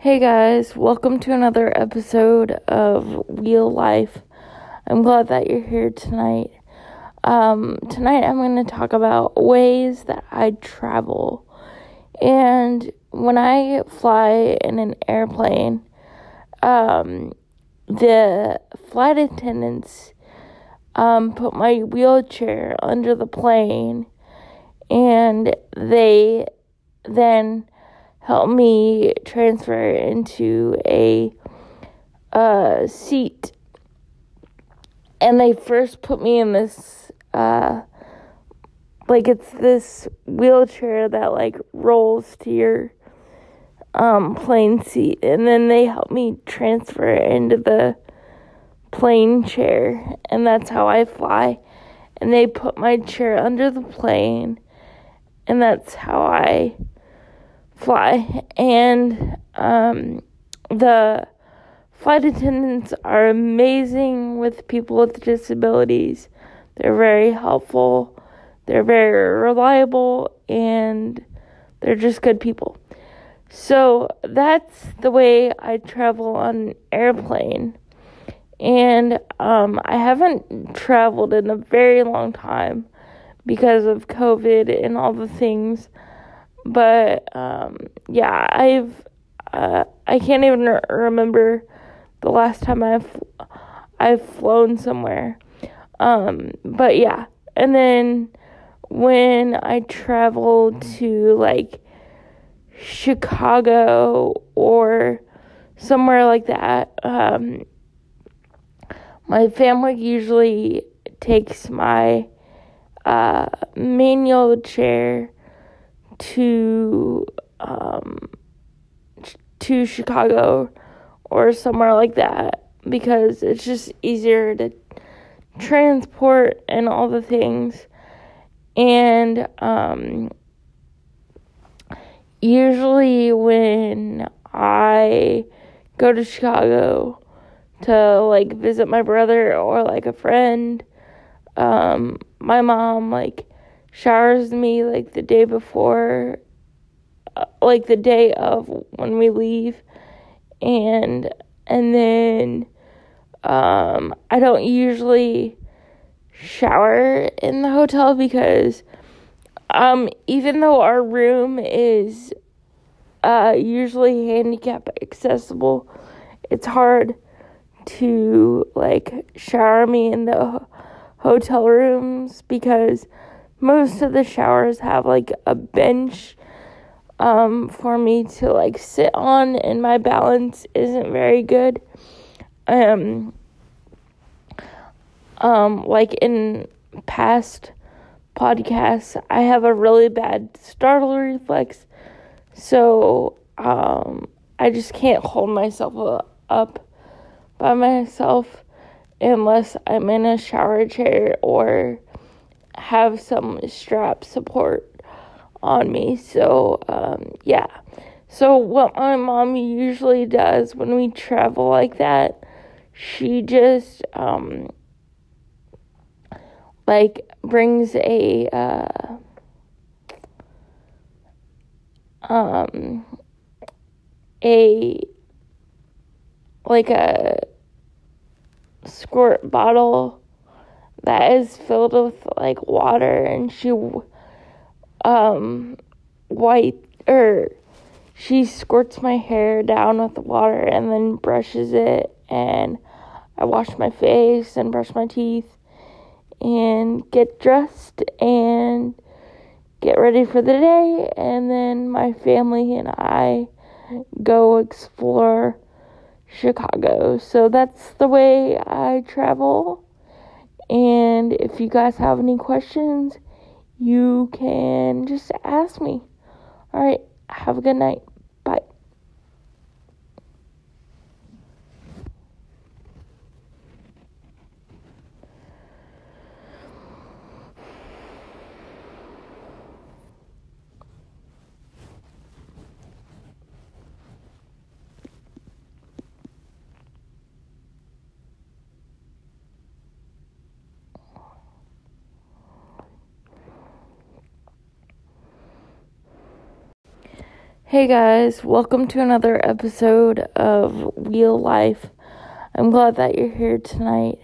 Hey guys, welcome to another episode of Wheel Life. I'm glad that you're here tonight. Um, tonight I'm going to talk about ways that I travel. And when I fly in an airplane, um, the flight attendants um, put my wheelchair under the plane and they then help me transfer into a uh, seat. And they first put me in this, uh, like it's this wheelchair that like rolls to your um, plane seat, and then they help me transfer into the plane chair, and that's how I fly. And they put my chair under the plane, and that's how I fly. And um, the flight attendants are amazing with people with disabilities. They're very helpful, they're very reliable, and they're just good people. So that's the way I travel on an airplane. And um, I haven't traveled in a very long time because of COVID and all the things. But um, yeah, I've uh, I can't even re- remember the last time I've I've flown somewhere. Um, but yeah, and then when I travel to like Chicago or somewhere like that, um, my family usually takes my uh, manual chair to um, to Chicago or somewhere like that because it's just easier to transport and all the things. And um, usually when I go to Chicago to like visit my brother or like a friend, um, my mom like showers me like the day before, uh, like the day of when we leave, and and then um, I don't usually shower in the hotel because um, even though our room is uh, usually handicap accessible, it's hard to like shower me in the hotel rooms because most of the showers have like a bench um, for me to like sit on, and my balance isn't very good. Um, um, like in past podcasts, I have a really bad startle reflex, so um, I just can't hold myself up by myself unless I'm in a shower chair or have some strap support on me. So, um, yeah. So, what my mom usually does when we travel like that, she just, um, like, brings a, uh, um, a, like a squirt bottle that is filled with like water and she um white or she squirts my hair down with water and then brushes it and I wash my face and brush my teeth and get dressed and get ready for the day and then my family and I go explore Chicago. So that's the way I travel. And if you guys have any questions, you can just ask me. All right, have a good night. Hey guys, welcome to another episode of Wheel Life. I'm glad that you're here tonight.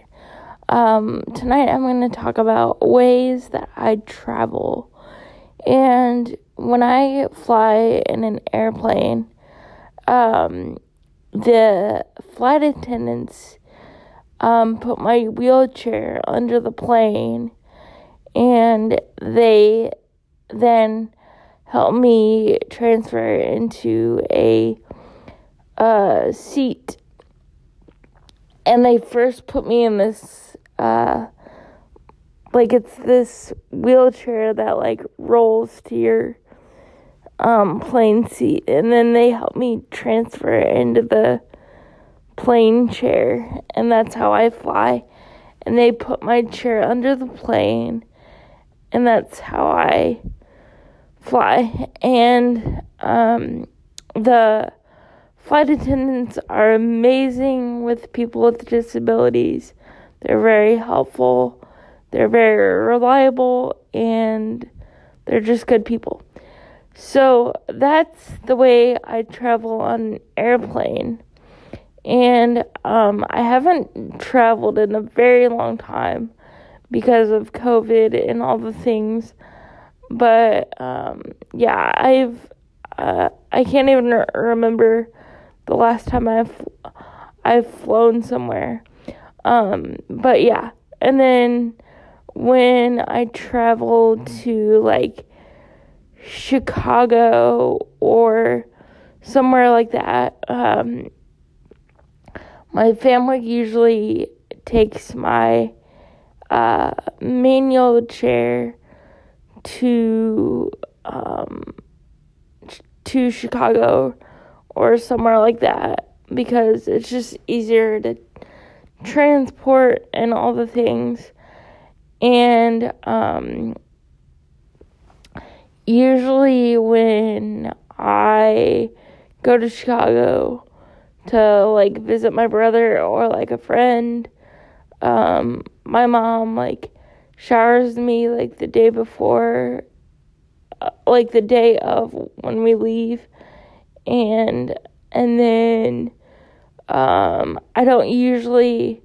Um, tonight I'm going to talk about ways that I travel. And when I fly in an airplane, um, the flight attendants um, put my wheelchair under the plane and they then help me transfer into a uh, seat. And they first put me in this, uh, like it's this wheelchair that like rolls to your um, plane seat, and then they help me transfer into the plane chair, and that's how I fly. And they put my chair under the plane, and that's how I fly. And um, the flight attendants are amazing with people with disabilities. They're very helpful, they're very reliable, and they're just good people. So that's the way I travel on an airplane. And um, I haven't traveled in a very long time because of COVID and all the things. But um, yeah, I've uh, I can't even re- remember the last time I've I've flown somewhere. Um, but yeah, and then when I travel to like Chicago or somewhere like that, um, my family usually takes my uh, manual chair to um, to Chicago or somewhere like that because it's just easier to transport and all the things. And um, usually when I go to Chicago to like visit my brother or like a friend, um, my mom like showers me like the day before, uh, like the day of when we leave, and and then um, I don't usually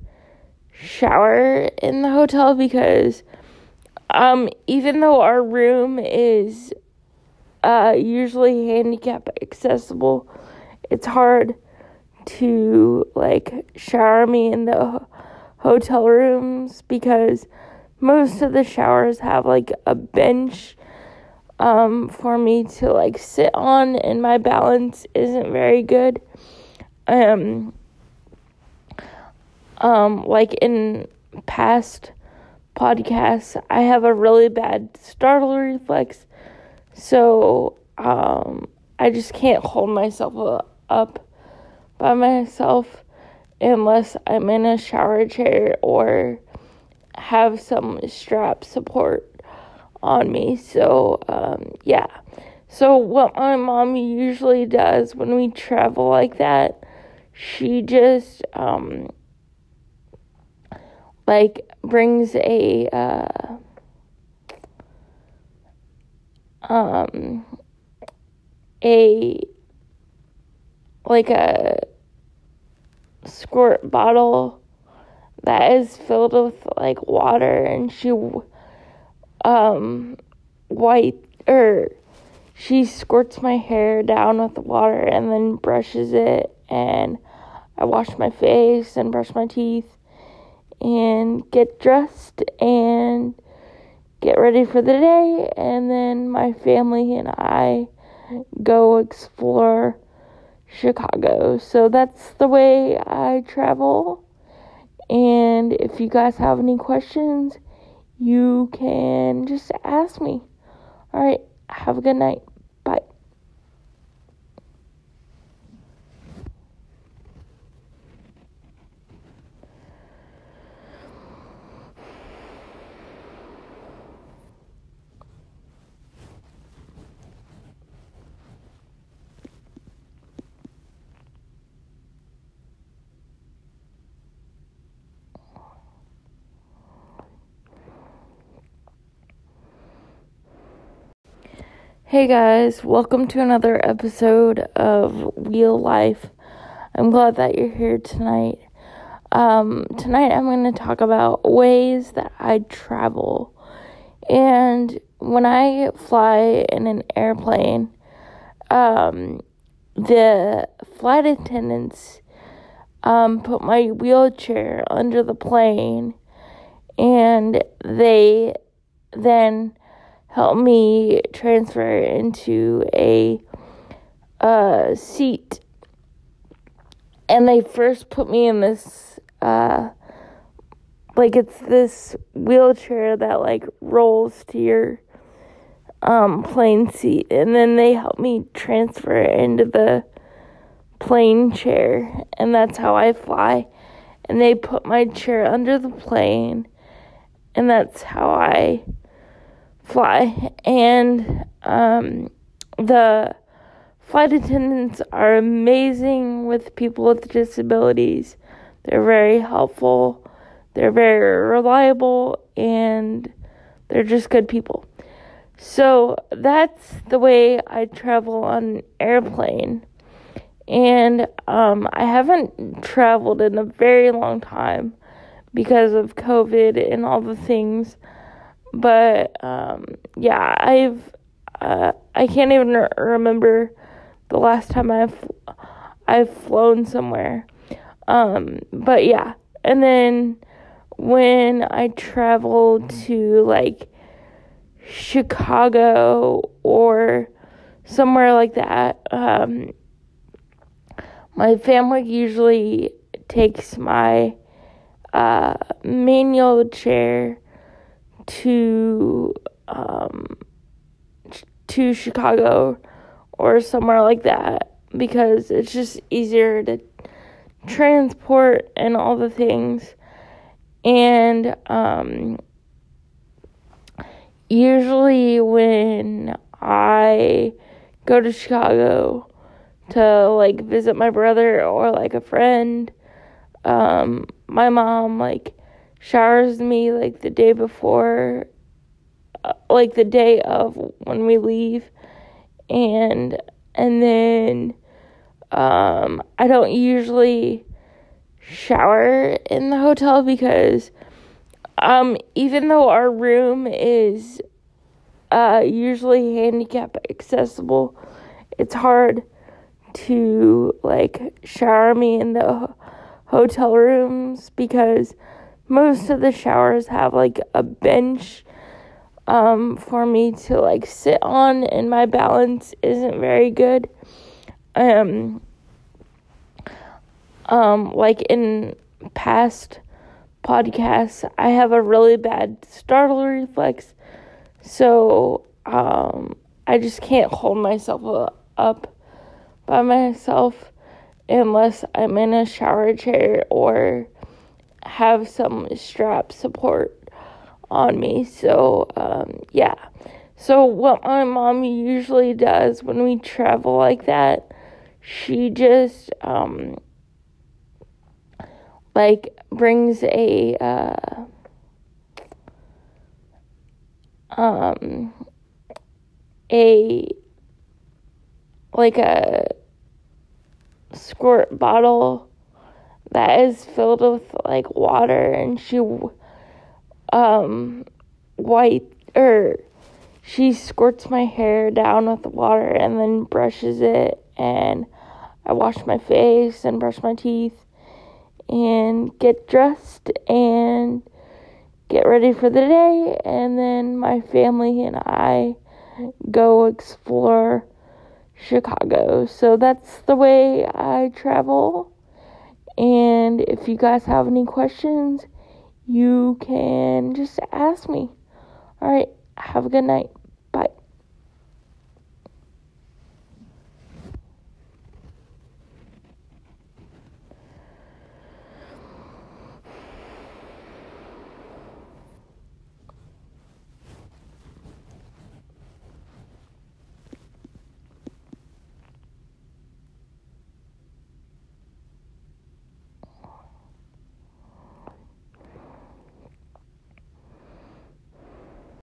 shower in the hotel because um, even though our room is uh, usually handicap accessible, it's hard to like shower me in the hotel rooms because most of the showers have like a bench um, for me to like sit on, and my balance isn't very good. Um, um, like in past podcasts, I have a really bad startle reflex, so um, I just can't hold myself up by myself unless I'm in a shower chair or have some strap support on me. So, um, yeah. So, what my mom usually does when we travel like that, she just, um, like, brings a, uh, um, a, like a squirt bottle that is filled with like water and she um white or she squirts my hair down with water and then brushes it and I wash my face and brush my teeth and get dressed and get ready for the day and then my family and I go explore Chicago. So that's the way I travel. And if you guys have any questions, you can just ask me. All right, have a good night. Hey guys, welcome to another episode of Wheel Life. I'm glad that you're here tonight. Um, tonight I'm going to talk about ways that I travel. And when I fly in an airplane, um, the flight attendants um, put my wheelchair under the plane and they then help me transfer into a uh, seat. And they first put me in this, uh, like it's this wheelchair that like rolls to your um, plane seat, and then they help me transfer into the plane chair, and that's how I fly. And they put my chair under the plane, and that's how I fly. And um, the flight attendants are amazing with people with disabilities. They're very helpful, they're very reliable, and they're just good people. So that's the way I travel on an airplane. And um, I haven't traveled in a very long time because of COVID and all the things. But um, yeah, I've uh, I can't even re- remember the last time I've I've flown somewhere. Um, but yeah, and then when I travel to like Chicago or somewhere like that, um, my family usually takes my uh, manual chair to um, to Chicago or somewhere like that because it's just easier to transport and all the things. And um, usually when I go to Chicago to like visit my brother or like a friend, um, my mom like showers me like the day before, uh, like the day of when we leave, and and then um, I don't usually shower in the hotel because um, even though our room is uh, usually handicap accessible, it's hard to like shower me in the hotel rooms because most of the showers have like a bench um, for me to like sit on, and my balance isn't very good. Um, um, like in past podcasts, I have a really bad startle reflex, so um, I just can't hold myself up by myself unless I'm in a shower chair or have some strap support on me. So, um, yeah. So, what my mom usually does when we travel like that, she just, um, like, brings a, uh, um, a, like a squirt bottle that is filled with like water and she um white or she squirts my hair down with water and then brushes it and I wash my face and brush my teeth and get dressed and get ready for the day and then my family and I go explore Chicago. So that's the way I travel. And if you guys have any questions, you can just ask me. All right, have a good night.